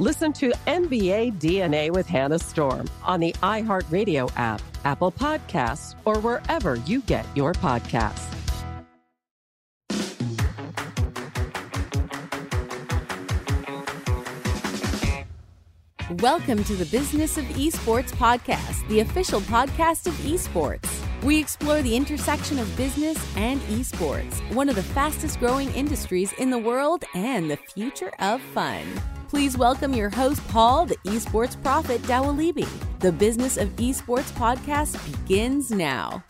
Listen to NBA DNA with Hannah Storm on the iHeartRadio app, Apple Podcasts, or wherever you get your podcasts. Welcome to the Business of Esports podcast, the official podcast of esports. We explore the intersection of business and esports, one of the fastest growing industries in the world and the future of fun. Please welcome your host, Paul, the esports Profit Dawalibi. The Business of Esports podcast begins now.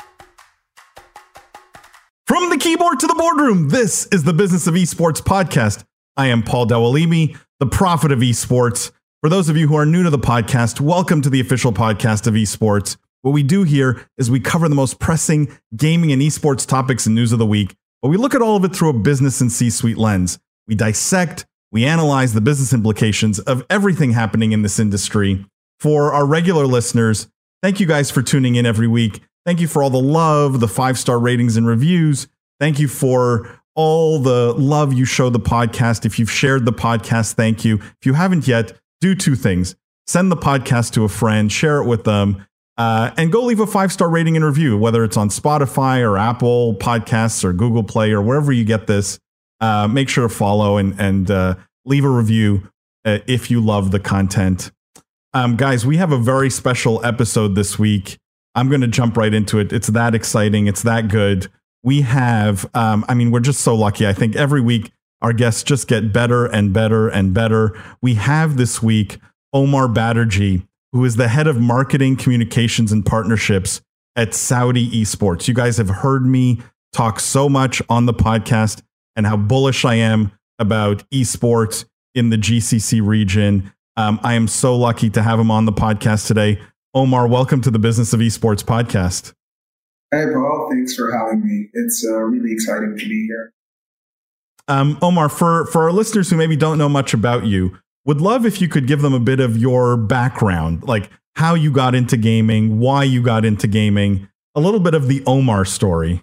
From the keyboard to the boardroom, this is the Business of Esports podcast. I am Paul Dawalibi, the Profit of esports. For those of you who are new to the podcast, welcome to the official podcast of esports. What we do here is we cover the most pressing gaming and esports topics and news of the week, but we look at all of it through a business and C suite lens. We dissect, we analyze the business implications of everything happening in this industry. For our regular listeners, thank you guys for tuning in every week. Thank you for all the love, the five star ratings and reviews. Thank you for all the love you show the podcast. If you've shared the podcast, thank you. If you haven't yet, do two things send the podcast to a friend, share it with them, uh, and go leave a five star rating and review, whether it's on Spotify or Apple Podcasts or Google Play or wherever you get this uh, make sure to follow and and uh, leave a review uh, if you love the content. Um, guys, we have a very special episode this week. I'm going to jump right into it. It's that exciting. It's that good. We have, um, I mean, we're just so lucky. I think every week our guests just get better and better and better. We have this week Omar Batterjee, who is the head of marketing, communications, and partnerships at Saudi Esports. You guys have heard me talk so much on the podcast and how bullish I am about esports in the GCC region. Um, I am so lucky to have him on the podcast today. Omar, welcome to the Business of Esports podcast. Hey, Paul. Thanks for having me. It's uh, really exciting to be here. Um, Omar, for, for our listeners who maybe don't know much about you, would love if you could give them a bit of your background, like how you got into gaming, why you got into gaming, a little bit of the Omar story.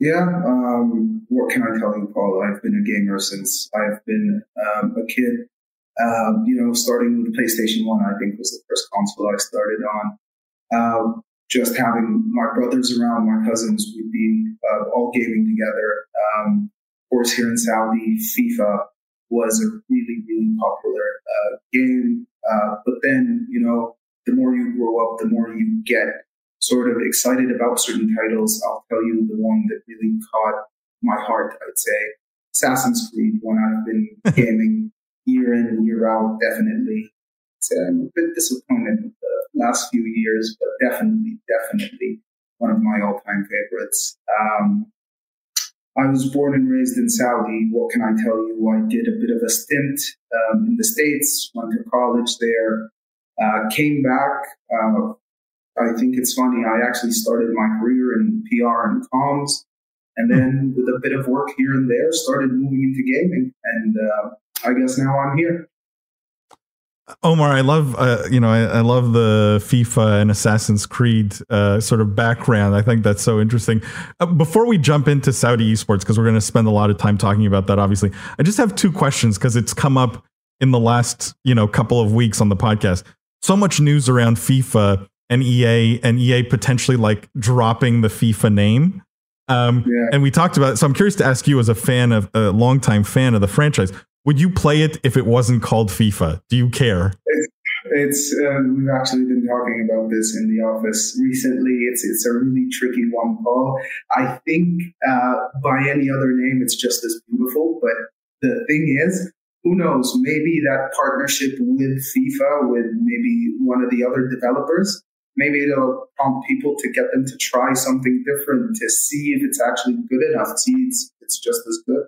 Yeah, um, what can I tell you, Paul? I've been a gamer since I've been um, a kid. Um, you know, starting with PlayStation 1, I think was the first console I started on. Um, just having my brothers around, my cousins, we'd be uh, all gaming together. Um, of course, here in Saudi, FIFA was a really, really popular uh, game. Uh, but then, you know, the more you grow up, the more you get sort of excited about certain titles. I'll tell you the one that really caught my heart, I'd say. Assassin's Creed, one I've been gaming year in, and year out, definitely. So I'm a bit disappointed with the last few years, but definitely, definitely one of my all-time favorites. Um, I was born and raised in Saudi. What can I tell you? I did a bit of a stint um, in the States, went to college there, uh, came back. Uh, I think it's funny. I actually started my career in PR and comms, and then with a bit of work here and there, started moving into gaming. And uh, I guess now I'm here. Omar, I love uh, you know I, I, love the FIFA and Assassin's Creed uh, sort of background. I think that's so interesting. Uh, before we jump into Saudi esports, because we're going to spend a lot of time talking about that, obviously, I just have two questions because it's come up in the last you know couple of weeks on the podcast. So much news around FIFA and EA and EA potentially like dropping the FIFA name. Um, yeah. And we talked about it. So I'm curious to ask you, as a fan of a longtime fan of the franchise, would you play it if it wasn't called FIFA? Do you care? It's, it's uh, we've actually been talking about this in the office recently. It's it's a really tricky one, Paul. I think uh, by any other name, it's just as beautiful. But the thing is, who knows? Maybe that partnership with FIFA, with maybe one of the other developers, maybe it'll prompt people to get them to try something different to see if it's actually good enough. See, it's, it's just as good.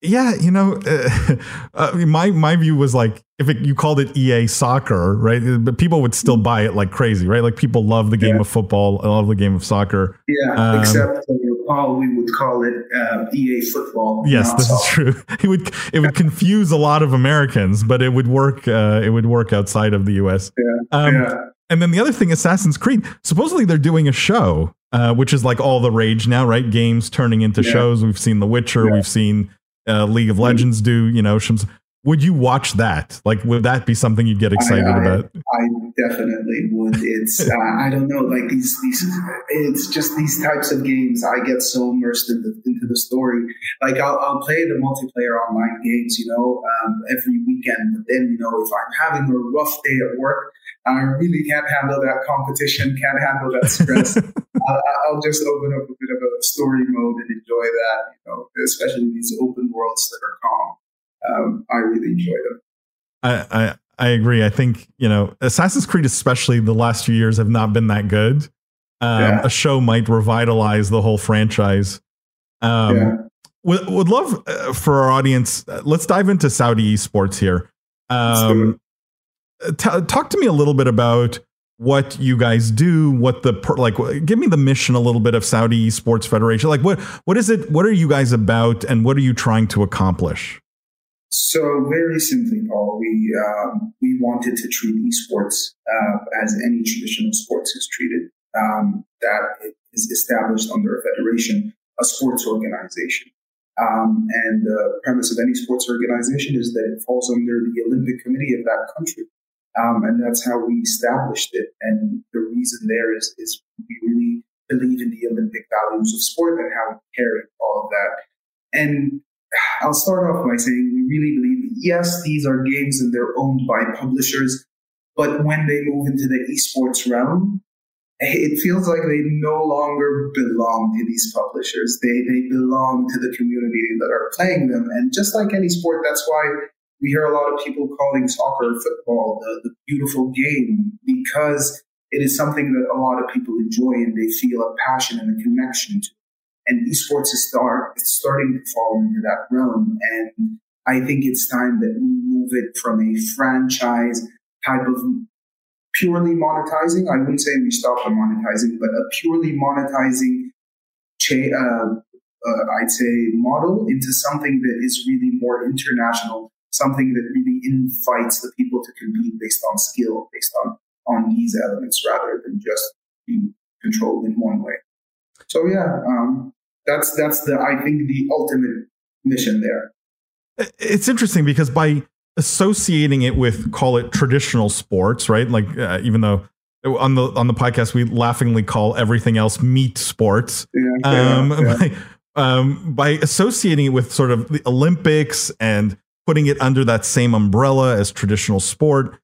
Yeah, you know, uh, uh, my my view was like if it, you called it EA Soccer, right? But people would still buy it like crazy, right? Like people love the game yeah. of football, I love the game of soccer. Yeah, um, except uh, Paul, we would call it uh, EA Football. Yes, this soccer. is true. It would it would confuse a lot of Americans, but it would work. Uh, it would work outside of the U.S. Yeah, um, yeah. And then the other thing, Assassin's Creed. Supposedly they're doing a show, uh, which is like all the rage now, right? Games turning into yeah. shows. We've seen The Witcher. Yeah. We've seen uh, League of Legends do. You know, some, would you watch that? Like, would that be something you'd get excited I, I, about? I definitely would. It's uh, I don't know, like these these. It's just these types of games. I get so immersed into, into the story. Like I'll, I'll play the multiplayer online games, you know, um, every weekend. But then you know, if I'm having a rough day at work, I really can't handle that competition, can't handle that stress. I'll, I'll, just open up a bit of a story mode and enjoy that, you know, especially these open worlds that are calm. Um, I really enjoy them. I, I, I agree. I think, you know, Assassin's Creed, especially the last few years, have not been that good. Um, yeah. A show might revitalize the whole franchise. Um, yeah. would, would love uh, for our audience, uh, let's dive into Saudi esports here. Um, t- talk to me a little bit about what you guys do, what the like. Give me the mission a little bit of Saudi Esports Federation. Like, what what is it? What are you guys about, and what are you trying to accomplish? So very simply, Paul, we um, we wanted to treat esports uh, as any traditional sports is treated. Um, that is established under a federation, a sports organization. Um, and the premise of any sports organization is that it falls under the Olympic Committee of that country. Um, and that's how we established it. And the reason there is, is we really believe in the Olympic values of sport and how we carry all of that. And I'll start off by saying we really believe, yes, these are games and they're owned by publishers, but when they move into the esports realm, it feels like they no longer belong to these publishers. They they belong to the community that are playing them. And just like any sport, that's why we hear a lot of people calling soccer football the, the beautiful game because it is something that a lot of people enjoy and they feel a passion and a connection to. And esports is start it's starting to fall into that realm. And I think it's time that we move it from a franchise type of purely monetizing. I wouldn't say we stop the monetizing, but a purely monetizing cha- uh, uh, I'd say model into something that is really more international something that really invites the people to compete based on skill, based on on these elements rather than just being controlled in one way. So yeah, um, that's that's the I think the ultimate mission there. It's interesting because by associating it with call it traditional sports, right? Like uh, even though on the on the podcast we laughingly call everything else meat sports. Yeah, um, yeah. By, um, by associating it with sort of the Olympics and putting it under that same umbrella as traditional sport.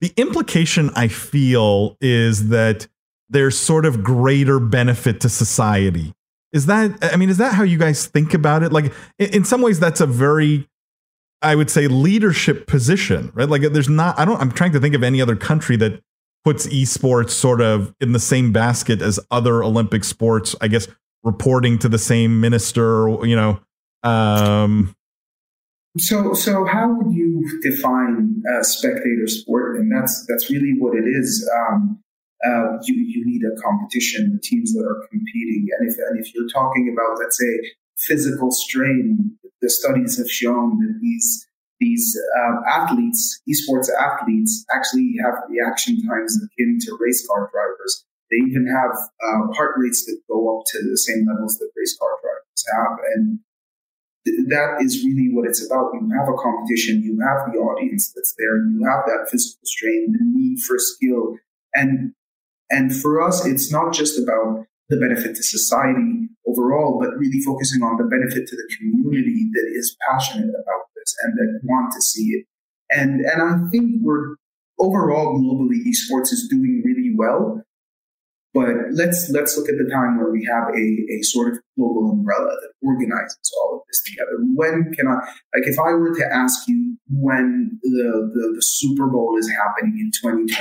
The implication I feel is that there's sort of greater benefit to society. Is that, I mean, is that how you guys think about it? Like, in some ways, that's a very, I would say, leadership position, right? Like, there's not, I don't, I'm trying to think of any other country that puts esports sort of in the same basket as other Olympic sports, I guess, reporting to the same minister, you know. Um, so, so how would you define a spectator sport? And that's that's really what it is. Um, uh, you, you need a competition, the teams that are competing. And if, and if you're talking about, let's say, physical strain, the studies have shown that these these uh, athletes, esports athletes, actually have reaction times akin to race car drivers. They even have uh, heart rates that go up to the same levels that race car drivers have. And that is really what it's about. You have a competition, you have the audience that's there, you have that physical strain, the need for skill. And and for us, it's not just about the benefit to society overall, but really focusing on the benefit to the community that is passionate about this and that want to see it. And and I think we're overall globally esports is doing really well. But let's let's look at the time where we have a, a sort of global umbrella that organizes all of this together. When can I like if I were to ask you when the, the, the Super Bowl is happening in 2027,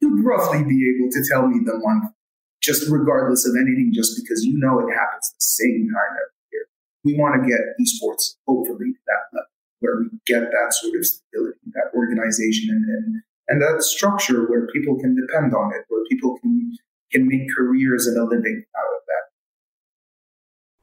you'd roughly be able to tell me the month, just regardless of anything, just because you know it happens the same time every year. We want to get esports hopefully to that level where we get that sort of stability, that organization, and, and and that structure where people can depend on it, where people can can make careers and a living out of that.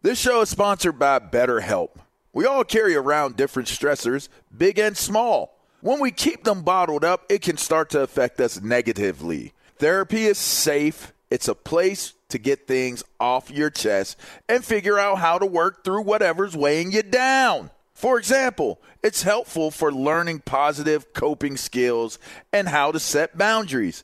This show is sponsored by BetterHelp. We all carry around different stressors, big and small. When we keep them bottled up, it can start to affect us negatively. Therapy is safe, it's a place to get things off your chest and figure out how to work through whatever's weighing you down. For example, it's helpful for learning positive coping skills and how to set boundaries.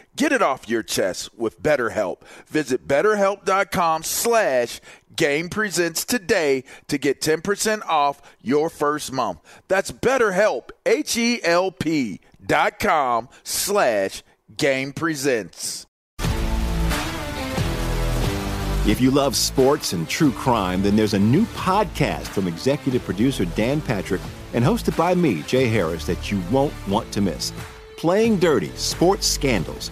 Get it off your chest with BetterHelp. Visit betterhelp.com slash game presents today to get 10% off your first month. That's betterhelp, H-E-L-P dot com slash game presents. If you love sports and true crime, then there's a new podcast from executive producer Dan Patrick and hosted by me, Jay Harris, that you won't want to miss. Playing Dirty Sports Scandals.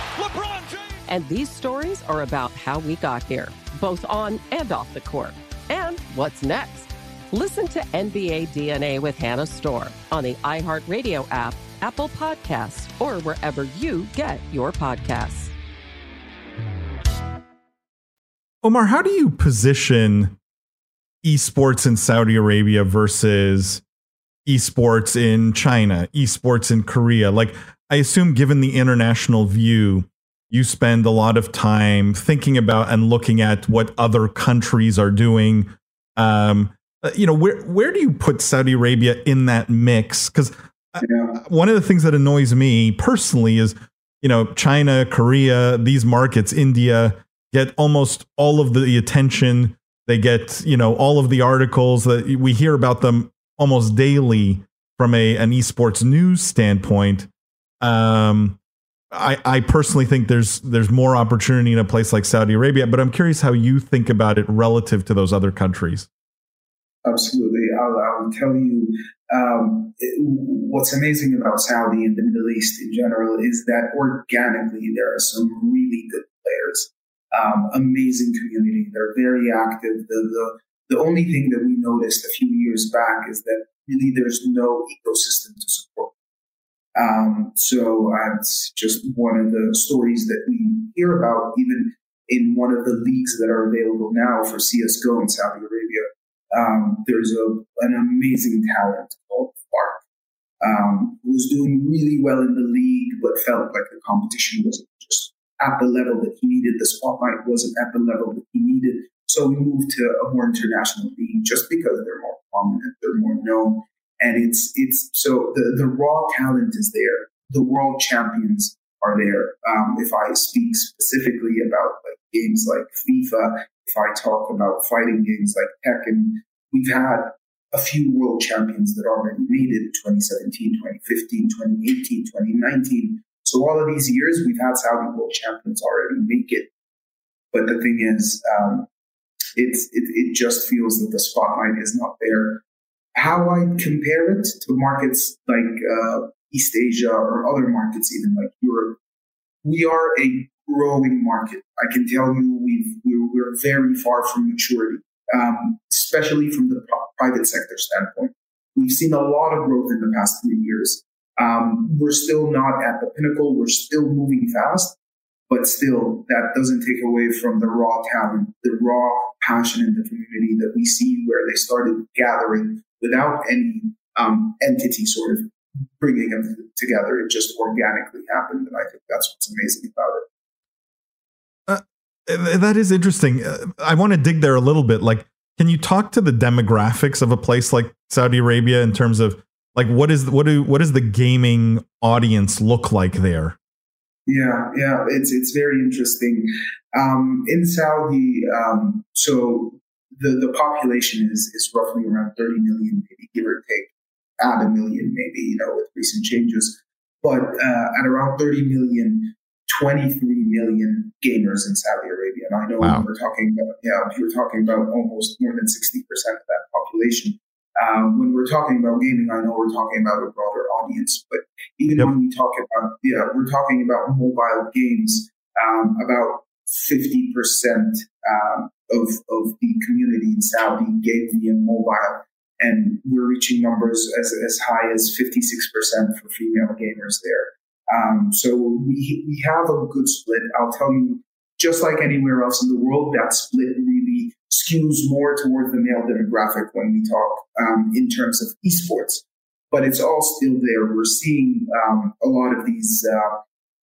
And these stories are about how we got here, both on and off the court. And what's next? Listen to NBA DNA with Hannah Storm on the iHeartRadio app, Apple Podcasts, or wherever you get your podcasts. Omar, how do you position esports in Saudi Arabia versus esports in China, esports in Korea? Like, I assume, given the international view, you spend a lot of time thinking about and looking at what other countries are doing. Um, uh, you know, where where do you put Saudi Arabia in that mix? Because yeah. one of the things that annoys me personally is, you know, China, Korea, these markets, India get almost all of the attention. They get, you know, all of the articles that we hear about them almost daily from a an esports news standpoint. Um, I, I personally think there's there's more opportunity in a place like Saudi Arabia, but I'm curious how you think about it relative to those other countries. Absolutely, I'll, I'll tell you um, it, what's amazing about Saudi and the Middle East in general is that organically there are some really good players, um, amazing community. They're very active. The, the the only thing that we noticed a few years back is that really there's no ecosystem to support um, so that's just one of the stories that we hear about, even in one of the leagues that are available now for CSGO in Saudi Arabia. Um, there's a, an amazing talent called Fark, um, who's doing really well in the league, but felt like the competition wasn't just at the level that he needed. The spotlight wasn't at the level that he needed. So we moved to a more international league just because they're more prominent, they're more known, and it's it's so the the raw talent is there. The world champions are there. Um, if I speak specifically about like games like FIFA, if I talk about fighting games like Tekken, we've had a few world champions that already made it 2017, 2015, 2018, 2019. So all of these years, we've had Saudi world champions already make it. But the thing is, um, it's, it, it just feels that the spotlight is not there how I compare it to markets like uh, East Asia or other markets, even like Europe, we are a growing market. I can tell you we've, we're, very far from maturity, um, especially from the private sector standpoint. We've seen a lot of growth in the past three years. Um, we're still not at the pinnacle. We're still moving fast, but still, that doesn't take away from the raw talent, the raw passion in the community that we see where they started gathering without any um, entity sort of bringing them together. It just organically happened, and I think that's what's amazing about it. Uh, that is interesting. Uh, I want to dig there a little bit. Like, can you talk to the demographics of a place like Saudi Arabia in terms of like what is what do what does the gaming audience look like there? Yeah, yeah, it's it's very interesting. Um, in Saudi, um, so the, the population is, is roughly around 30 million, maybe give or take, add a million, maybe, you know, with recent changes. But uh, at around 30 million, 23 million gamers in Saudi Arabia. And I know wow. we're talking about, yeah, we're talking about almost more than 60% of that population. Um, when we're talking about gaming, I know we're talking about a broader audience, but even yep. when we talk about, yeah, we're talking about mobile games, um, about 50% um, of, of the community in Saudi game via mobile. And we're reaching numbers as, as high as 56% for female gamers there. Um, so we, we have a good split. I'll tell you, just like anywhere else in the world, that split really skews more towards the male demographic when we talk um, in terms of esports. But it's all still there. We're seeing um, a lot of these uh,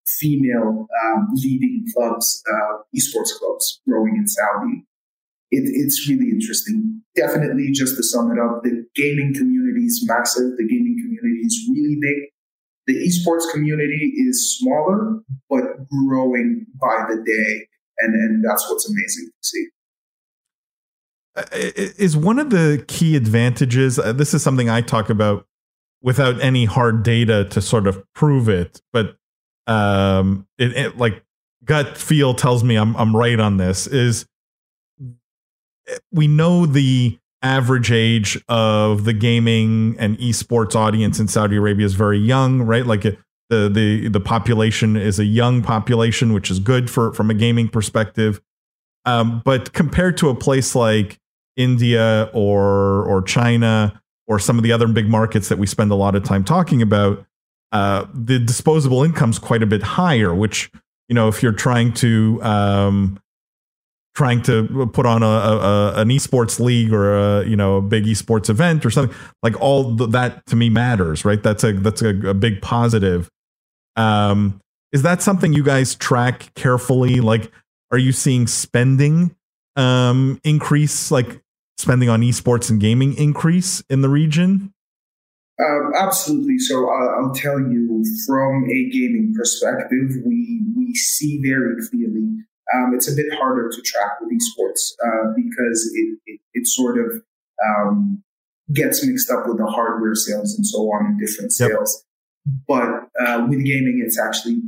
female um, leading clubs, uh, esports clubs, growing in Saudi it, it's really interesting. Definitely, just to sum it up, the gaming community is massive. The gaming community is really big. The esports community is smaller, but growing by the day. And, and that's what's amazing to see. Is one of the key advantages, uh, this is something I talk about without any hard data to sort of prove it, but um, it, it like gut feel tells me I'm, I'm right on this is we know the average age of the gaming and esports audience in Saudi Arabia is very young, right? Like uh, the the the population is a young population, which is good for from a gaming perspective. Um, but compared to a place like India or or China or some of the other big markets that we spend a lot of time talking about, uh, the disposable income's quite a bit higher. Which you know, if you're trying to um, trying to put on a, a, an esports league or a you know a big esports event or something like all that to me matters right? That's a that's a, a big positive. Um is that something you guys track carefully? Like are you seeing spending um increase? Like spending on esports and gaming increase in the region? Um, absolutely. So uh, I'll tell you from a gaming perspective, we we see very clearly. Um, it's a bit harder to track with esports uh, because it, it, it sort of um, gets mixed up with the hardware sales and so on and different sales. Yep. But uh, with gaming, it's actually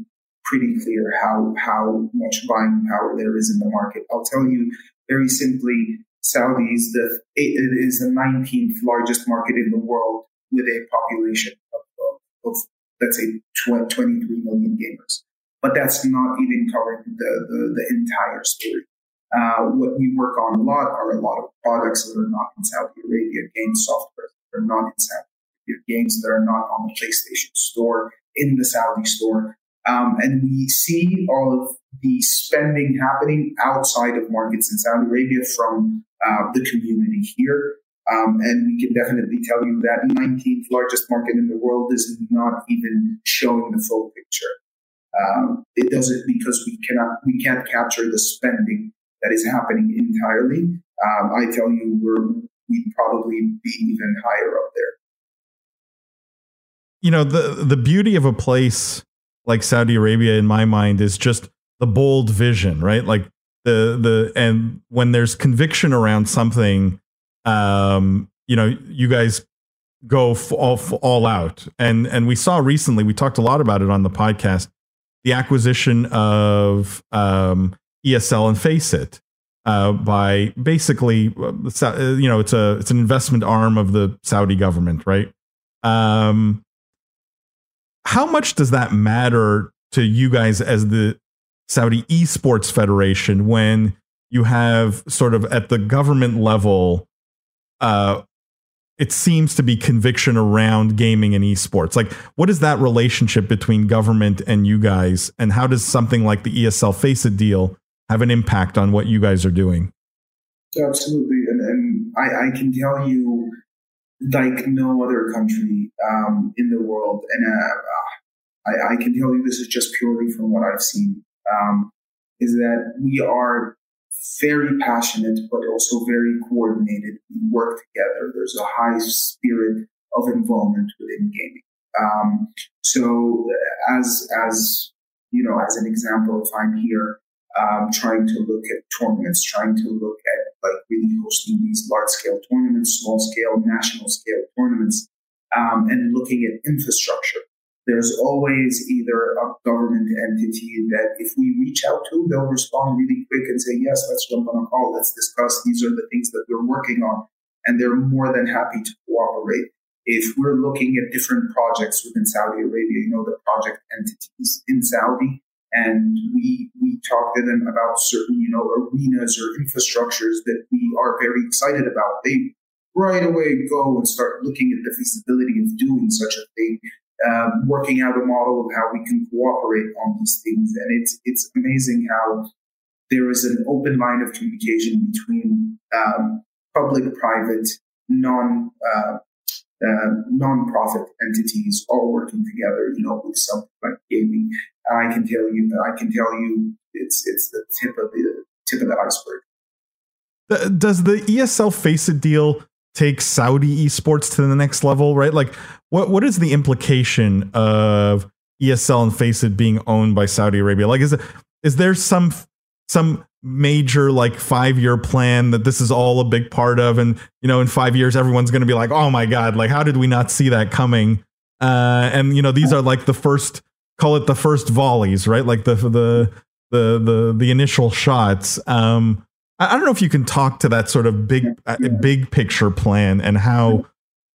pretty clear how how much buying power there is in the market. I'll tell you very simply. Saudi is the it is the 19th largest market in the world with a population of, of, of let's say 20, 23 million gamers. But that's not even covering the, the, the entire story. Uh, what we work on a lot are a lot of products that are not in Saudi Arabia, game software that are not in Saudi Arabia, games that are not on the PlayStation store, in the Saudi store. Um, and we see all of the spending happening outside of markets in Saudi Arabia from uh, the community here. Um, and we can definitely tell you that 19th largest market in the world is not even showing the full picture. Um, it doesn't because we cannot we can't capture the spending that is happening entirely. Um, I tell you, we're we'd probably be even higher up there. You know the the beauty of a place like Saudi Arabia, in my mind, is just the bold vision, right? Like the the and when there's conviction around something um, you know, you guys go all, all out. And and we saw recently, we talked a lot about it on the podcast, the acquisition of um, ESL and Faceit uh, by basically, uh, you know, it's a it's an investment arm of the Saudi government, right? Um, how much does that matter to you guys as the Saudi Esports Federation when you have sort of at the government level uh, it seems to be conviction around gaming and esports. Like, what is that relationship between government and you guys, and how does something like the ESL Face Faceit deal have an impact on what you guys are doing? Absolutely, and, and I, I can tell you, like no other country um, in the world, and uh, I, I, can tell you this is just purely from what I've seen, um, is that we are very passionate, but also very coordinated. We work together. There's a high spirit of involvement within gaming. Um, so as, as, you know, as an example, if I'm here, um, trying to look at tournaments, trying to look at like really hosting these large scale tournaments, small scale, national scale tournaments, um, and looking at infrastructure there's always either a government entity that if we reach out to, they'll respond really quick and say, yes, let's jump on a call. Let's discuss. These are the things that we're working on. And they're more than happy to cooperate. If we're looking at different projects within Saudi Arabia, you know, the project entities in Saudi, and we, we talk to them about certain, you know, arenas or infrastructures that we are very excited about. They right away go and start looking at the feasibility of doing such a thing um, working out a model of how we can cooperate on these things. And it's it's amazing how there is an open line of communication between um, public, private, non uh, uh, non-profit entities all working together. You know, with something like gaming. I can tell you, I can tell you, it's it's the tip of the tip of the iceberg. Does the ESL Faceit deal take Saudi esports to the next level, right? Like what what is the implication of ESL and Faceit being owned by Saudi Arabia? Like is is there some some major like 5-year plan that this is all a big part of and you know in 5 years everyone's going to be like, "Oh my god, like how did we not see that coming?" Uh and you know these are like the first call it the first volleys, right? Like the the the the the initial shots. Um I don't know if you can talk to that sort of big, uh, big picture plan and how,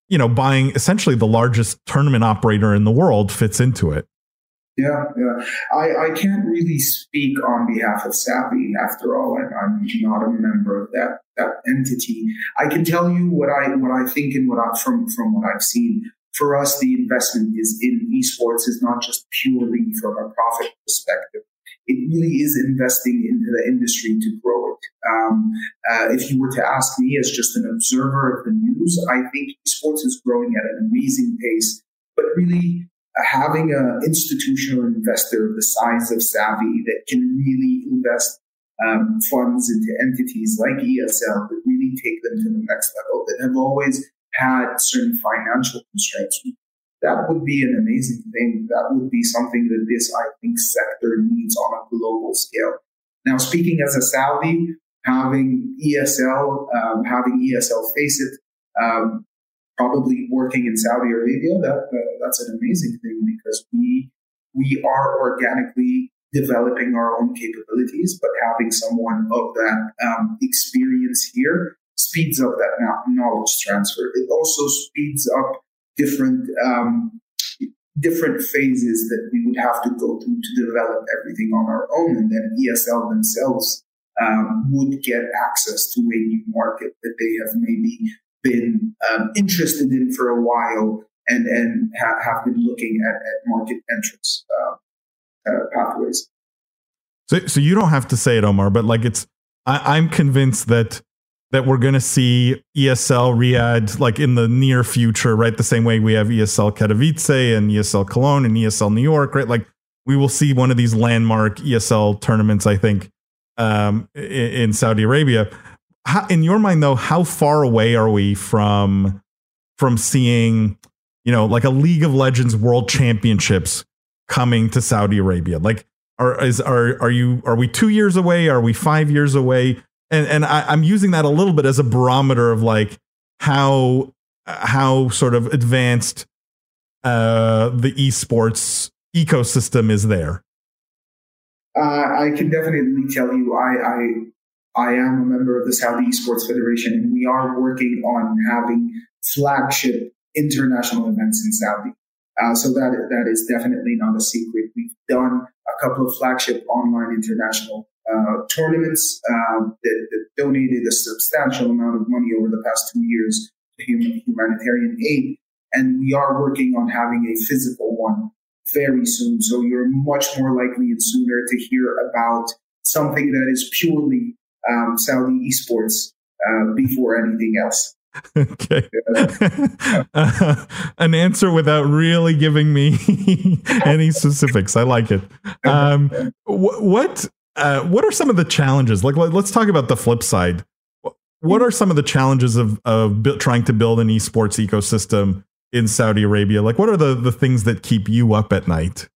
you know, buying essentially the largest tournament operator in the world fits into it. Yeah, yeah. I, I can't really speak on behalf of Saudi. After all, I, I'm not a member of that that entity. I can tell you what I what I think and what I from from what I've seen. For us, the investment is in esports is not just purely from a profit perspective it really is investing into the industry to grow it. Um, uh, if you were to ask me as just an observer of the news, I think sports is growing at an amazing pace, but really uh, having an institutional investor of the size of Savvy that can really invest um, funds into entities like ESL that really take them to the next level, that have always had certain financial constraints. That would be an amazing thing. That would be something that this, I think, sector needs on a global scale. Now, speaking as a Saudi, having ESL, um, having ESL FACEIT, um, probably working in Saudi Arabia, that, that, that's an amazing thing because we we are organically developing our own capabilities, but having someone of that um, experience here speeds up that knowledge transfer. It also speeds up different um, different phases that we would have to go through to develop everything on our own, and then ESL themselves um, would get access to a new market that they have maybe been um, interested in for a while and and ha- have been looking at, at market entrance uh, uh, pathways. So, so you don't have to say it, Omar, but like it's, I, I'm convinced that that we're going to see ESL Riyadh like in the near future, right? The same way we have ESL Katowice and ESL Cologne and ESL New York, right? Like we will see one of these landmark ESL tournaments, I think, um, in, Saudi Arabia. How, in your mind, though, how far away are we from from seeing, you know, like a League of Legends World Championships coming to Saudi Arabia? Like, are is are are you are we two years away? Are we five years away? And and I, I'm using that a little bit as a barometer of like how how sort of advanced uh, the esports ecosystem is there. Uh, I can definitely tell you, I, I I am a member of the Saudi Esports Federation, and we are working on having flagship international events in Saudi. Uh, so that that is definitely not a secret. We've done a couple of flagship online international uh, tournaments uh, that, that, donated a substantial amount of money over the past two years to humanitarian aid, and we are working on having a physical one very soon. So you're much more likely and sooner to hear about something that is purely um, Saudi esports uh, before anything else okay. Uh, an answer without really giving me any specifics. I like it. Um, wh- what uh, what are some of the challenges? Like, let's talk about the flip side. What are some of the challenges of of trying to build an esports ecosystem in Saudi Arabia? Like, what are the the things that keep you up at night?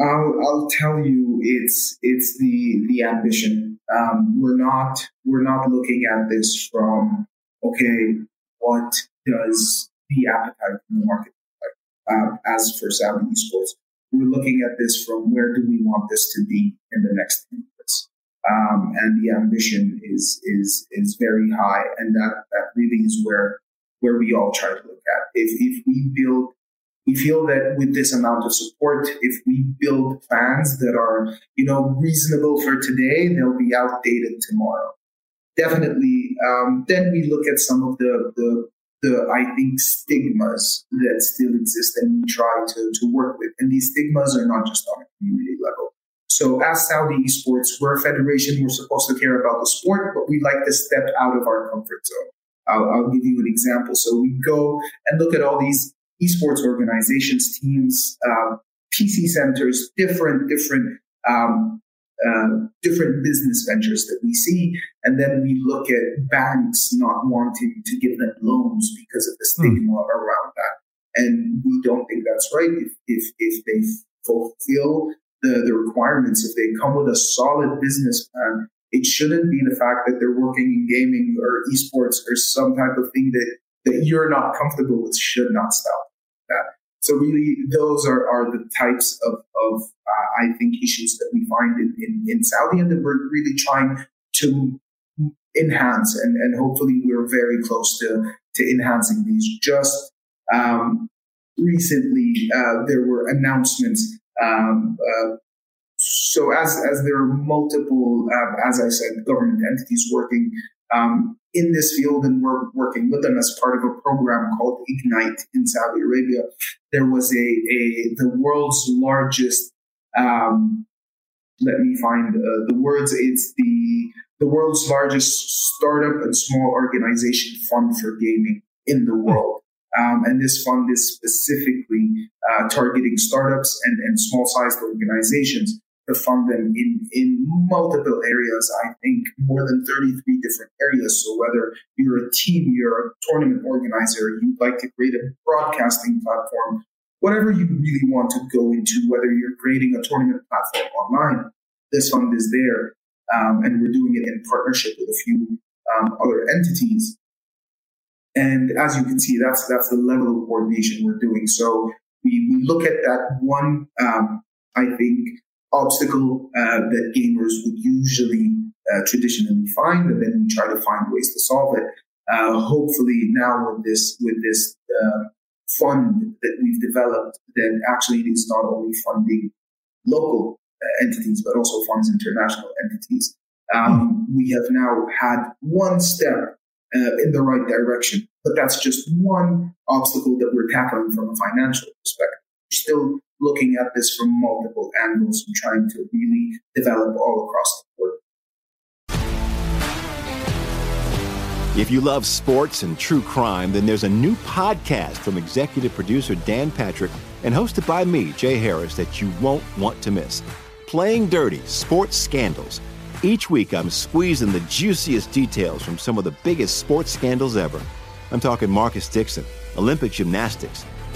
I'll, I'll tell you, it's it's the the ambition. Um, we're not we're not looking at this from okay, what does the appetite in the market like? Uh, as for Saudi esports, we're looking at this from where do we want this to be in the next 10 years. Um, and the ambition is is is very high, and that that really is where where we all try to look at. If if we build, we feel that with this amount of support, if we build plans that are you know reasonable for today, they'll be outdated tomorrow definitely. Um, then we look at some of the, the, the, I think, stigmas that still exist and we try to, to work with. And these stigmas are not just on a community level. So as Saudi esports, we're a federation. We're supposed to care about the sport, but we like to step out of our comfort zone. I'll, I'll give you an example. So we go and look at all these esports organizations, teams, uh, PC centers, different, different um, uh, different business ventures that we see. And then we look at banks not wanting to give them loans because of the hmm. stigma mm. around that. And we don't think that's right. If, if, if they fulfill the, the requirements, if they come with a solid business plan, it shouldn't be the fact that they're working in gaming or esports or some type of thing that, that you're not comfortable with should not stop that. So really, those are, are the types of, of uh, I think, issues that we find in, in, in Saudi and that we're really trying to enhance. And, and hopefully we're very close to, to enhancing these. Just um, recently, uh, there were announcements. Um, uh, so as, as there are multiple, uh, as I said, government entities working um, in this field and we're working with them as part of a program called Ignite in Saudi Arabia. There was a, a the world's largest, um, let me find uh, the words. It's the the world's largest startup and small organization fund for gaming in the world. Um, and this fund is specifically uh, targeting startups and, and small sized organizations. To fund them in, in multiple areas. I think more than 33 different areas. So whether you're a team, you're a tournament organizer, you'd like to create a broadcasting platform, whatever you really want to go into, whether you're creating a tournament platform online, this fund is there. Um, and we're doing it in partnership with a few um, other entities. And as you can see, that's that's the level of coordination we're doing. So we, we look at that one, um, I think, obstacle uh, that gamers would usually uh, traditionally find, and then we try to find ways to solve it. Uh, hopefully, now with this with this uh, fund that we've developed, that actually it is not only funding local uh, entities but also funds international entities. Um, we have now had one step uh, in the right direction. But that's just one obstacle that we're tackling from a financial perspective. We're still looking at this from multiple angles and trying to really develop all across the board. If you love sports and true crime, then there's a new podcast from executive producer Dan Patrick and hosted by me, Jay Harris, that you won't want to miss. Playing Dirty Sports Scandals. Each week, I'm squeezing the juiciest details from some of the biggest sports scandals ever. I'm talking Marcus Dixon, Olympic gymnastics,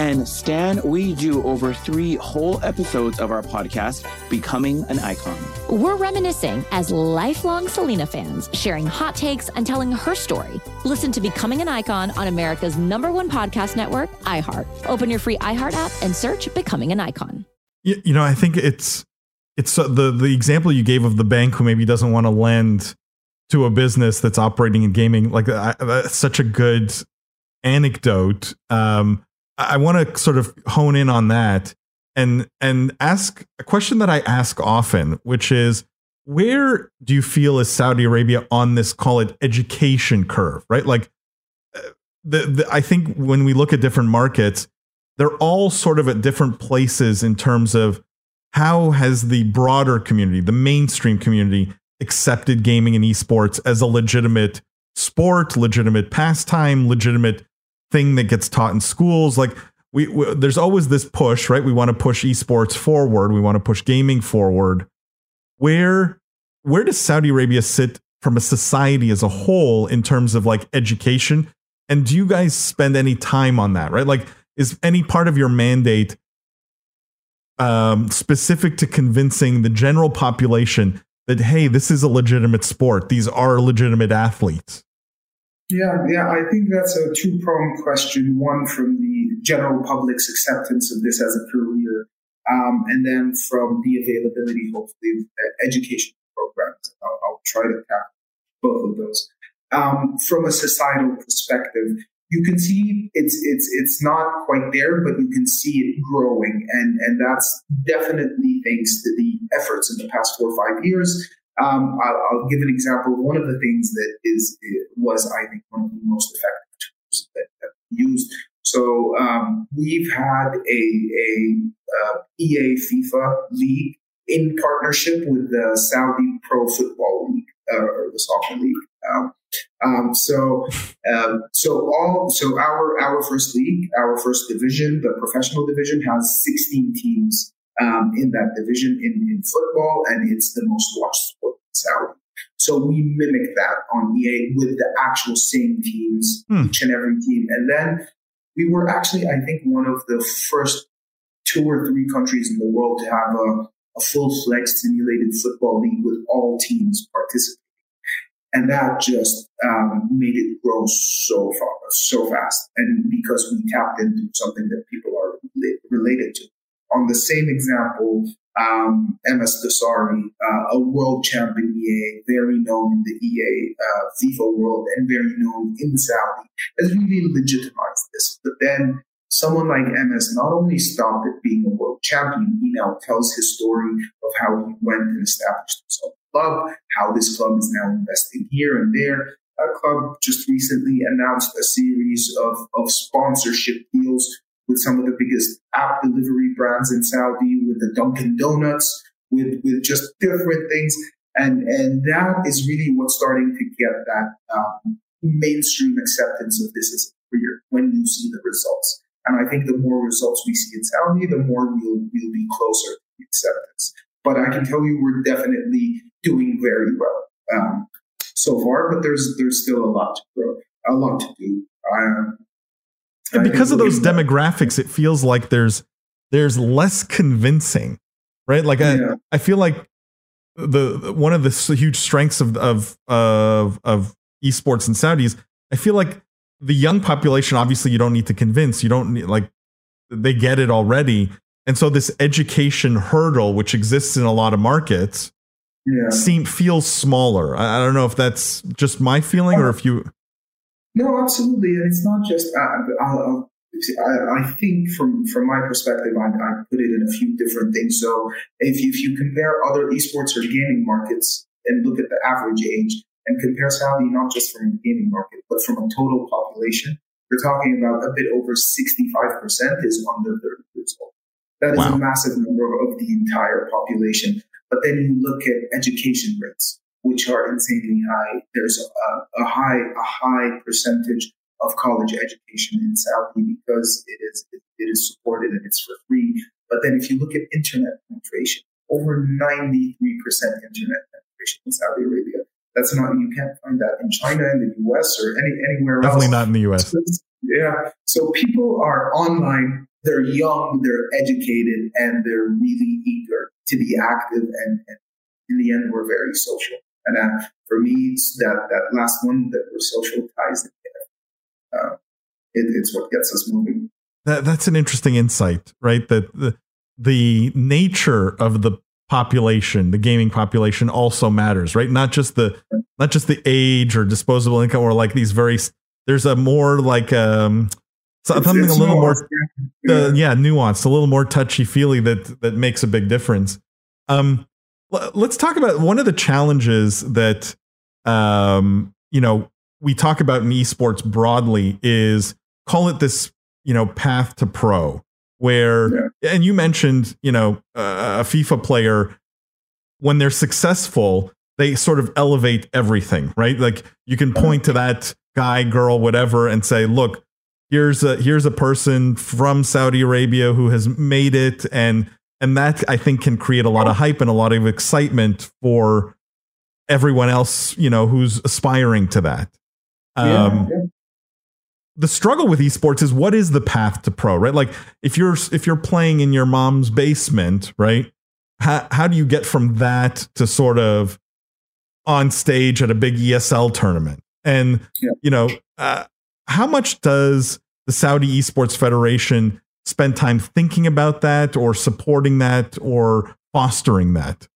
And Stan, we do over three whole episodes of our podcast, Becoming an Icon. We're reminiscing as lifelong Selena fans, sharing hot takes and telling her story. Listen to Becoming an Icon on America's number one podcast network, iHeart. Open your free iHeart app and search Becoming an Icon. You, you know, I think it's it's uh, the the example you gave of the bank who maybe doesn't want to lend to a business that's operating in gaming. Like uh, that's such a good anecdote. Um, I want to sort of hone in on that and and ask a question that I ask often, which is where do you feel is Saudi Arabia on this call it education curve, right? Like uh, the, the I think when we look at different markets, they're all sort of at different places in terms of how has the broader community, the mainstream community accepted gaming and esports as a legitimate sport, legitimate pastime, legitimate thing that gets taught in schools. Like we, we, there's always this push, right? We want to push esports forward. We want to push gaming forward. Where where does Saudi Arabia sit from a society as a whole in terms of like education? And do you guys spend any time on that, right? Like, is any part of your mandate um, specific to convincing the general population that hey, this is a legitimate sport. These are legitimate athletes. Yeah, yeah, I think that's a two pronged question. One from the general public's acceptance of this as a career, um, and then from the availability, hopefully, of education programs. I'll, I'll, try to tackle both of those. Um, from a societal perspective, you can see it's it's it's not quite there, but you can see it growing, and and that's definitely thanks to the efforts in the past four or five years. Um, I'll, I'll, give an example. Of one of the things that is was I think one of the most effective tools that, that we used So um, we've had a, a uh, EA FIFA league in partnership with the Saudi Pro Football League uh, or the soccer league. Um, um, so, um, so all so our our first league, our first division, the professional division, has 16 teams um, in that division in, in football, and it's the most watched sport in Saudi. So we mimic that on EA with the actual same teams, hmm. each and every team, and then we were actually, I think, one of the first two or three countries in the world to have a, a full-fledged simulated football league with all teams participating and that just um, made it grow so far, so fast. And because we tapped into something that people are related to. On the same example, um, MS Dossary, uh, a world champion EA, very known in the EA uh, FIFA world and very known in Saudi, has really legitimized this. But then someone like MS not only stopped at being a world champion, he now tells his story of how he went and established himself club, how this club is now investing here and there. That club just recently announced a series of, of sponsorship deals with some of the biggest app delivery brands in Saudi, with the Dunkin' Donuts, with, with just different things. And, and that is really what's starting to get that um, mainstream acceptance of this as a career when you see the results. And I think the more results we see in Saudi, the more we'll, we'll be closer to acceptance. But I can tell you we're definitely doing very well um, so far, but there's there's still a lot to grow, a lot to do. Um, and because of those demographics, it feels like there's there's less convincing, right? Like yeah. I, I feel like the one of the huge strengths of of of, of esports in Saudis, I feel like the young population obviously you don't need to convince you don't need like they get it already and so this education hurdle which exists in a lot of markets yeah. seem feels smaller. I, I, don't know if that's just my feeling or uh, if you. No, absolutely, and it's not just. Uh, I, I, think from from my perspective, I, I, put it in a few different things. So if you, if you compare other esports or gaming markets and look at the average age and compare Saudi not just from a gaming market but from a total population, we're talking about a bit over sixty five percent is under thirty years old. That is wow. a massive number of the entire population. But then you look at education rates, which are insanely high. There's a, a high a high percentage of college education in Saudi because it is it, it is supported and it's for free. But then if you look at internet penetration, over 93% internet penetration in Saudi Arabia. That's not you can't find that in China, in the US, or any anywhere Definitely else. Definitely not in the US. Yeah. So people are online they're young, they're educated, and they're really eager to be active. And, and in the end, we're very social. And uh, for me, it's that, that last one that we're social ties uh, it, it's what gets us moving. That, that's an interesting insight, right? That the, the nature of the population, the gaming population also matters, right? Not just the not just the age or disposable income or like these very there's a more like um something it's, it's a little more uh, yeah nuanced a little more touchy feely that that makes a big difference um let's talk about one of the challenges that um you know we talk about in esports broadly is call it this you know path to pro where yeah. and you mentioned you know uh, a FIFA player when they're successful they sort of elevate everything right like you can point to that guy girl whatever and say look here's a here's a person from Saudi Arabia who has made it and and that I think can create a lot of hype and a lot of excitement for everyone else, you know, who's aspiring to that. Um, yeah, The struggle with esports is what is the path to pro, right? Like if you're if you're playing in your mom's basement, right? How how do you get from that to sort of on stage at a big ESL tournament? And yeah. you know, uh, how much does the Saudi Esports Federation spend time thinking about that or supporting that or fostering that?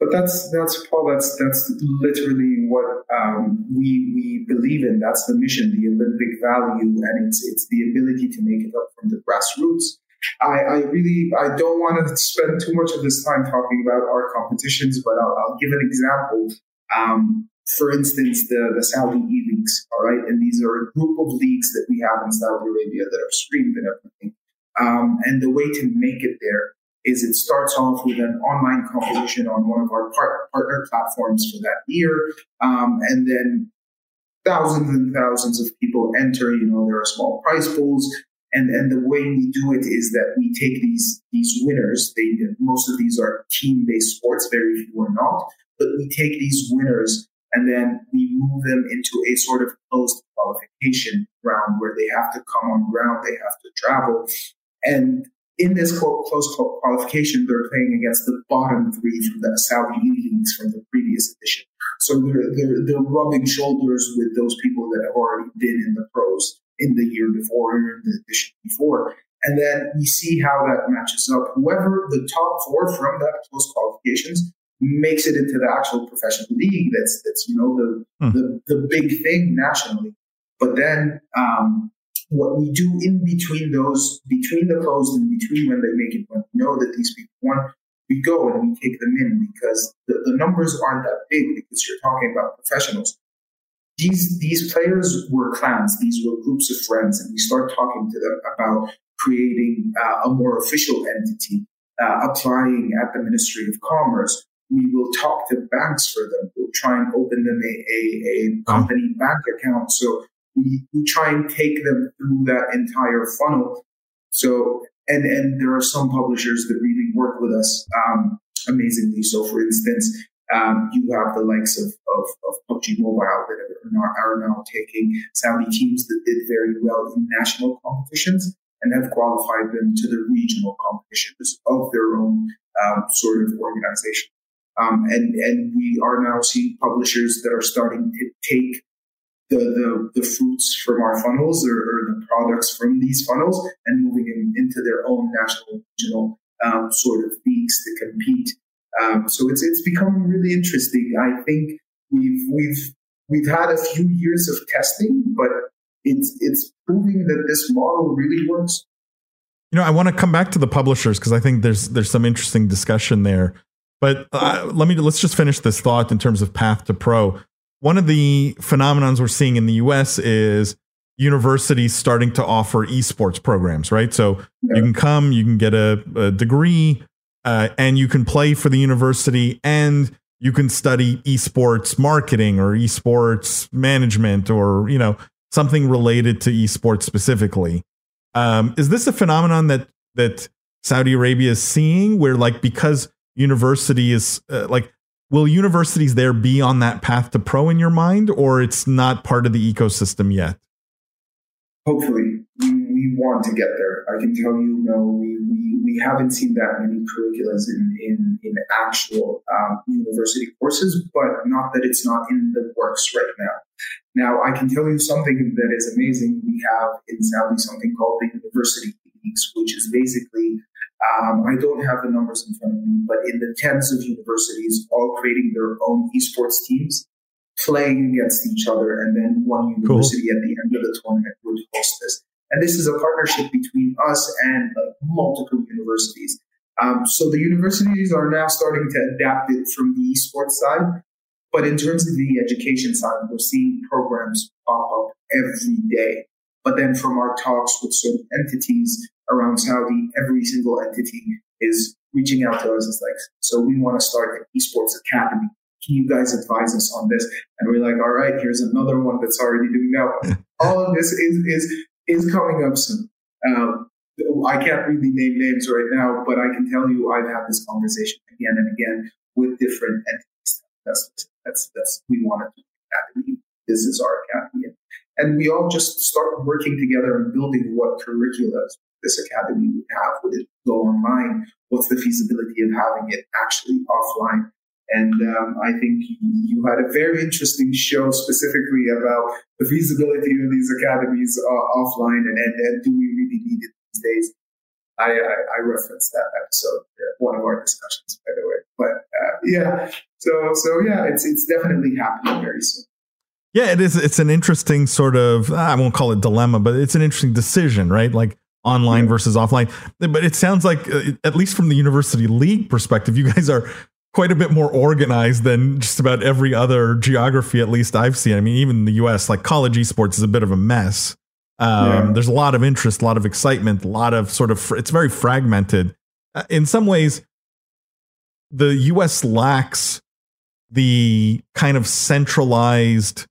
But that's that's Paul. That's that's literally what um, we we believe in. That's the mission, the Olympic value, and it's it's the ability to make it up from the grassroots. I, I really I don't want to spend too much of this time talking about our competitions, but I'll, I'll give an example. Um, for instance, the, the Saudi E leagues, all right? And these are a group of leagues that we have in Saudi Arabia that are streamed and everything. Um, and the way to make it there is it starts off with an online competition on one of our part- partner platforms for that year. Um, and then thousands and thousands of people enter. You know, there are small prize pools. And, and the way we do it is that we take these these winners. They most of these are team based sports. Very few are not. But we take these winners and then we move them into a sort of closed qualification round where they have to come on ground, they have to travel, and in this close qualification, they're playing against the bottom three from the Saudi leagues from the previous edition. So they're, they're, they're rubbing shoulders with those people that have already been in the pros in the year before or in the edition before. And then we see how that matches up. Whoever the top four from that close qualifications makes it into the actual professional league. That's that's you know the hmm. the, the big thing nationally. But then um, what we do in between those, between the closed and between when they make it, when we know that these people want, we go and we take them in because the, the numbers aren't that big because you're talking about professionals. These these players were clans, these were groups of friends, and we start talking to them about creating uh, a more official entity, uh, applying at the Ministry of Commerce. We will talk to banks for them. We'll try and open them a, a, a company bank account so we, we try and take them through that entire funnel. So, and, and there are some publishers that really work with us um, amazingly. So, for instance, um, you have the likes of, of, of PUBG Mobile that are now, are now taking Saudi teams that did very well in national competitions and have qualified them to the regional competitions of their own um, sort of organization. Um, and, and we are now seeing publishers that are starting to take the, the, the fruits from our funnels or, or, the products from these funnels and moving them into their own national regional um, sort of leagues to compete. Um, so it's it's becoming really interesting. I think we've we've we've had a few years of testing, but it's it's proving that this model really works. You know, I want to come back to the publishers because I think there's there's some interesting discussion there. But uh, let me let's just finish this thought in terms of path to pro one of the phenomenons we're seeing in the US is universities starting to offer esports programs, right? So yeah. you can come, you can get a, a degree, uh, and you can play for the university and you can study esports marketing or esports management or, you know, something related to esports specifically. Um, is this a phenomenon that, that Saudi Arabia is seeing where like, because university is uh, like, will universities there be on that path to pro in your mind, or it's not part of the ecosystem yet? Hopefully, we, we want to get there. I can tell you, no, we, we, we haven't seen that many curriculums in, in, in actual um, university courses, but not that it's not in the works right now. Now, I can tell you something that is amazing. We have in Saudi something called the University Leagues, which is basically um, I don't have the numbers in front of me, but in the tens of universities, all creating their own esports teams, playing against each other, and then one university cool. at the end of the tournament would host this. And this is a partnership between us and like multiple universities. Um, so the universities are now starting to adapt it from the esports side. But in terms of the education side, we're seeing programs pop up every day. But then from our talks with certain entities, around Saudi, every single entity is reaching out to us. It's like, so we want to start an esports academy. Can you guys advise us on this? And we're like, all right, here's another one that's already doing that. All of this is is is coming up soon. Um, I can't really name names right now, but I can tell you I've had this conversation again and again with different entities. That's that's that's we want to do academy. This is our academy, and we all just start working together and building what curricula this academy would have? Would it go online? What's the feasibility of having it actually offline? And um, I think you had a very interesting show specifically about the feasibility of these academies uh, offline and, and, and, do we really need it these days? I, I, I referenced that episode, uh, one of our discussions, by the way. But uh, yeah, so so yeah, it's it's definitely happening very soon. Yeah, it is. It's an interesting sort of I won't call it dilemma, but it's an interesting decision, right? Like online yeah. versus offline. But it sounds like, uh, at least from the university league perspective, you guys are quite a bit more organized than just about every other geography, at least I've seen. I mean, even in the US, like college esports is a bit of a mess. Um, yeah. There's a lot of interest, a lot of excitement, a lot of sort of, it's very fragmented. Uh, in some ways, the US lacks the kind of centralized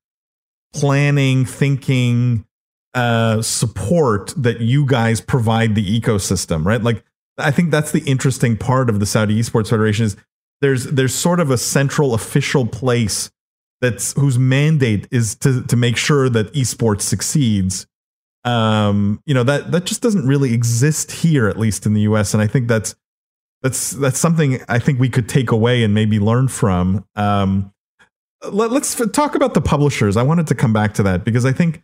planning, thinking, uh, support that you guys provide the ecosystem, right? Like, I think that's the interesting part of the Saudi Esports Federation is there's there's sort of a central official place that's whose mandate is to to make sure that esports succeeds. Um, you know that that just doesn't really exist here, at least in the U.S. And I think that's that's that's something I think we could take away and maybe learn from. Um, let, us talk about the publishers. I wanted to come back to that because I think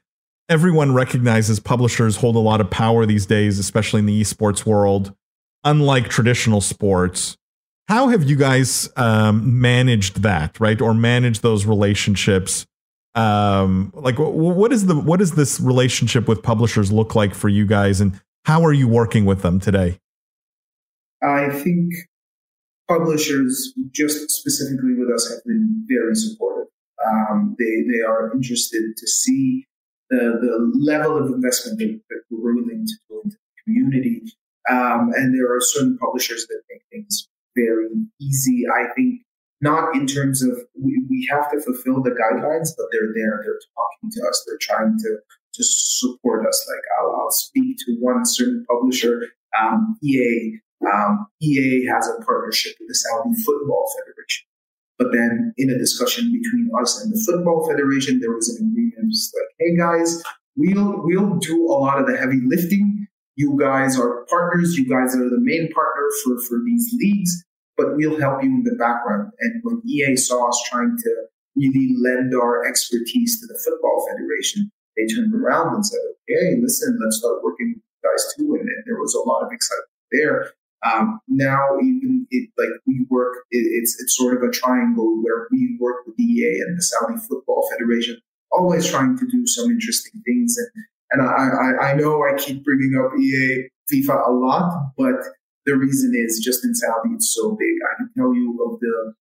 everyone recognizes publishers hold a lot of power these days, especially in the esports world. Unlike traditional sports, how have you guys um, managed that, right, or managed those relationships? Um, like, what is the what does this relationship with publishers look like for you guys, and how are you working with them today? I think publishers, just specifically with us, have been very supportive. Um, they they are interested to see the the level of investment that, that we're willing to do into the community. Um, and there are certain publishers that make things very easy. I think not in terms of we, we have to fulfill the guidelines, but they're there. They're talking to us. They're trying to to support us. Like I'll, I'll speak to one certain publisher, um, EA. Um, EA has a partnership with the Saudi Football Federation. But then in a discussion between us and the Football Federation, there was an agreement like, hey guys, we'll we'll do a lot of the heavy lifting. You guys are partners, you guys are the main partner for, for these leagues, but we'll help you in the background. And when EA saw us trying to really lend our expertise to the Football Federation, they turned around and said, okay, listen, let's start working with you guys too. And, and there was a lot of excitement there. Um, now even it, like we work, it, it's it's sort of a triangle where we work with the EA and the Saudi Football Federation, always trying to do some interesting things. And and I, I, I know I keep bringing up EA FIFA a lot, but the reason is just in Saudi it's so big. I can tell you of the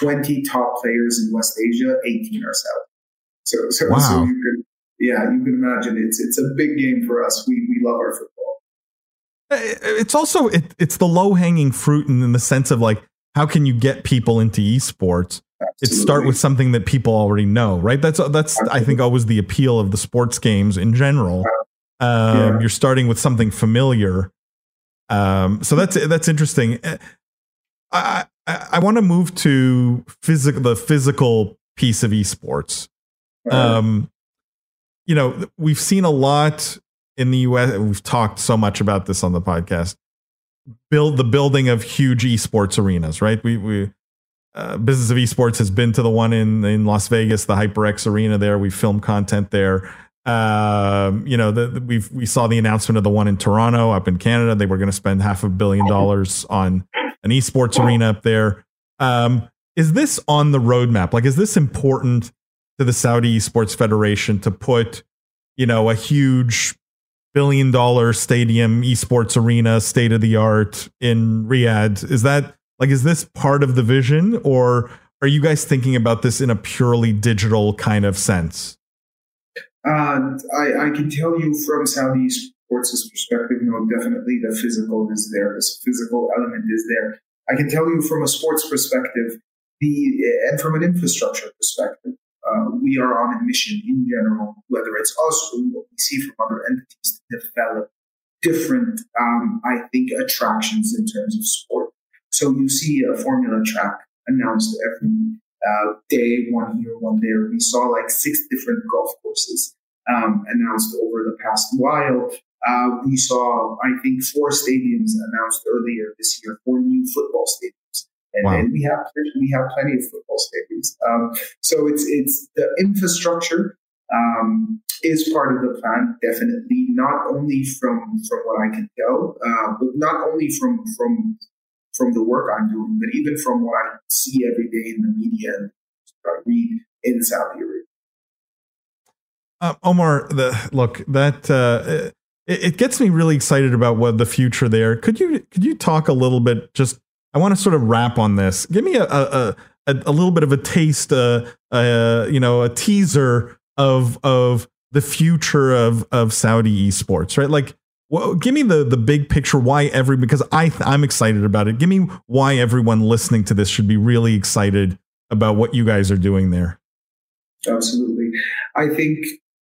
20 top players in West Asia, 18 are Saudi. So so, wow. so you can yeah you can imagine it's it's a big game for us. We we love our football. It's also it, it's the low hanging fruit in, in the sense of like how can you get people into esports? It start with something that people already know, right? That's that's Absolutely. I think always the appeal of the sports games in general. Um, yeah. You're starting with something familiar, um, so that's that's interesting. Uh, I I, I want to move to physical the physical piece of esports. Um, you know, we've seen a lot in the US, we've talked so much about this on the podcast. Build the building of huge esports arenas, right? We we uh, business of esports has been to the one in in Las Vegas, the HyperX Arena. There, we film content there. Um, you know, the, we we saw the announcement of the one in Toronto, up in Canada. They were going to spend half a billion dollars on an esports arena up there. Um, is this on the roadmap? Like, is this important to the Saudi Esports Federation to put, you know, a huge billion dollar stadium esports arena state of the art in Riyadh. Is that like is this part of the vision or are you guys thinking about this in a purely digital kind of sense? Uh, I, I can tell you from Saudi sports' perspective, know, definitely the physical is there. This physical element is there. I can tell you from a sports perspective, the and from an infrastructure perspective, uh, we are on a mission in general, whether it's us or what we see from other entities to develop different, um, I think, attractions in terms of sport. So you see a formula track announced every uh, day, one here, one there. We saw like six different golf courses um, announced over the past while. Uh, we saw, I think, four stadiums announced earlier this year, four new football stadiums. And, wow. and we have we have plenty of football stadiums. Um, so it's it's the infrastructure um, is part of the plan, definitely. Not only from from what I can tell, uh, but not only from from from the work I'm doing, but even from what I see every day in the media and I read in Saudi Arabia. Uh, Omar, the look that uh, it, it, gets me really excited about what the future there. Could you could you talk a little bit just I want to sort of wrap on this. Give me a a, a, a little bit of a taste, uh, uh, you know, a teaser of of the future of of Saudi esports, right? Like, well, give me the the big picture. Why every because I I'm excited about it. Give me why everyone listening to this should be really excited about what you guys are doing there. Absolutely, I think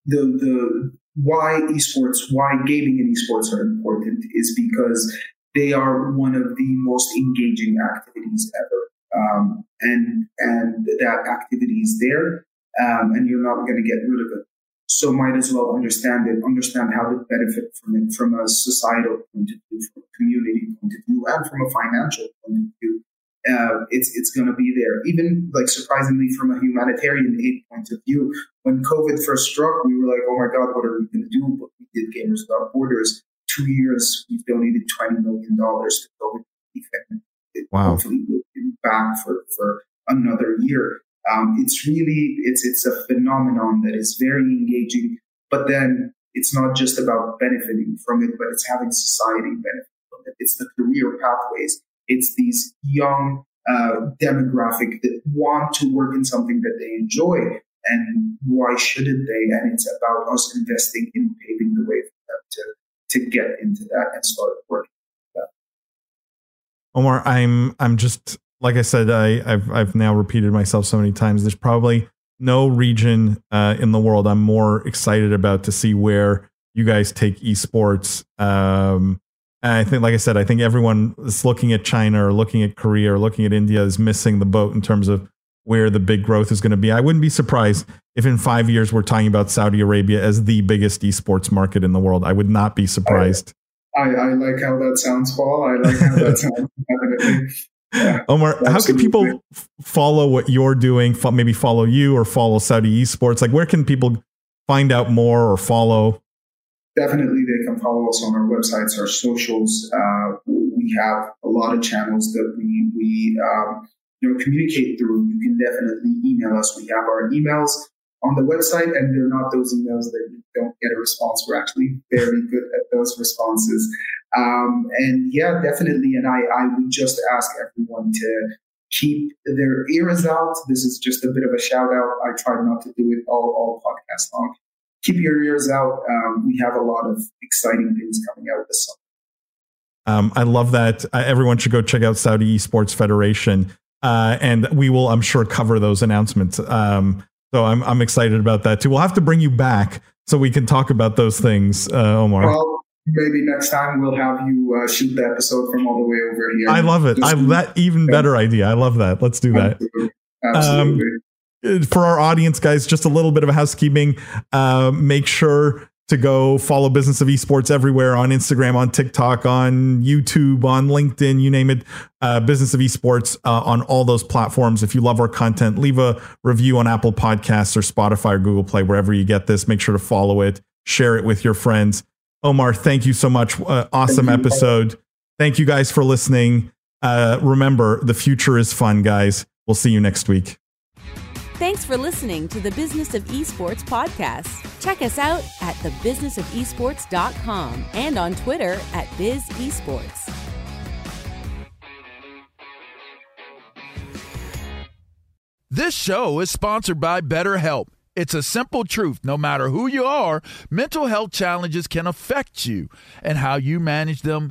the the why esports, why gaming and esports are important is because they are one of the most engaging activities ever. Um, and and that activity is there, um, and you're not going to get rid of it. So might as well understand it, understand how to benefit from it from a societal point of view, from a community point of view, and from a financial point of view. Uh, it's it's going to be there. Even like surprisingly, from a humanitarian aid point of view, when COVID first struck, we were like, "Oh my God, what are we going to do?" But we did Gamers Without Borders. Two years, we've donated twenty million dollars to COVID relief, and it wow. hopefully will be back for for another year. Um, it's really it's it's a phenomenon that is very engaging. But then it's not just about benefiting from it, but it's having society benefit from it. It's the career pathways it's these young uh, demographic that want to work in something that they enjoy. And why shouldn't they? And it's about us investing in paving the way for them to, to get into that and start working. Omar, I'm I'm just like I said, I, I've I've now repeated myself so many times. There's probably no region uh, in the world I'm more excited about to see where you guys take esports. Um, I think, like I said, I think everyone is looking at China or looking at Korea or looking at India is missing the boat in terms of where the big growth is going to be. I wouldn't be surprised if in five years we're talking about Saudi Arabia as the biggest esports market in the world. I would not be surprised. I, I like how that sounds, Paul. I like how that sounds. Yeah, Omar, absolutely. how can people f- follow what you're doing? F- maybe follow you or follow Saudi esports. Like, where can people find out more or follow? definitely they can follow us on our websites, our socials. Uh, we have a lot of channels that we we um, you know communicate through. You can definitely email us. We have our emails on the website, and they're not those emails that you don't get a response. We're actually very good at those responses. Um, and yeah, definitely. And I, I would just ask everyone to keep their ears out. This is just a bit of a shout out. I try not to do it all, all podcast long keep your ears out. Um, we have a lot of exciting things coming out this summer. Um, I love that. Everyone should go check out Saudi Esports Federation, uh, and we will, I'm sure, cover those announcements. Um, so I'm I'm excited about that too. We'll have to bring you back so we can talk about those things, uh, Omar. Well, maybe next time we'll have you uh, shoot the episode from all the way over here. I love it. I that even better idea. I love that. Let's do that. Absolutely. Absolutely. Um, for our audience, guys, just a little bit of housekeeping. Uh, make sure to go follow Business of Esports everywhere on Instagram, on TikTok, on YouTube, on LinkedIn, you name it. Uh, Business of Esports uh, on all those platforms. If you love our content, leave a review on Apple Podcasts or Spotify or Google Play, wherever you get this. Make sure to follow it, share it with your friends. Omar, thank you so much. Uh, awesome thank episode. Thank you guys for listening. Uh, remember, the future is fun, guys. We'll see you next week. Thanks for listening to the Business of Esports podcast. Check us out at thebusinessofesports.com and on Twitter at BizEsports. This show is sponsored by BetterHelp. It's a simple truth. No matter who you are, mental health challenges can affect you, and how you manage them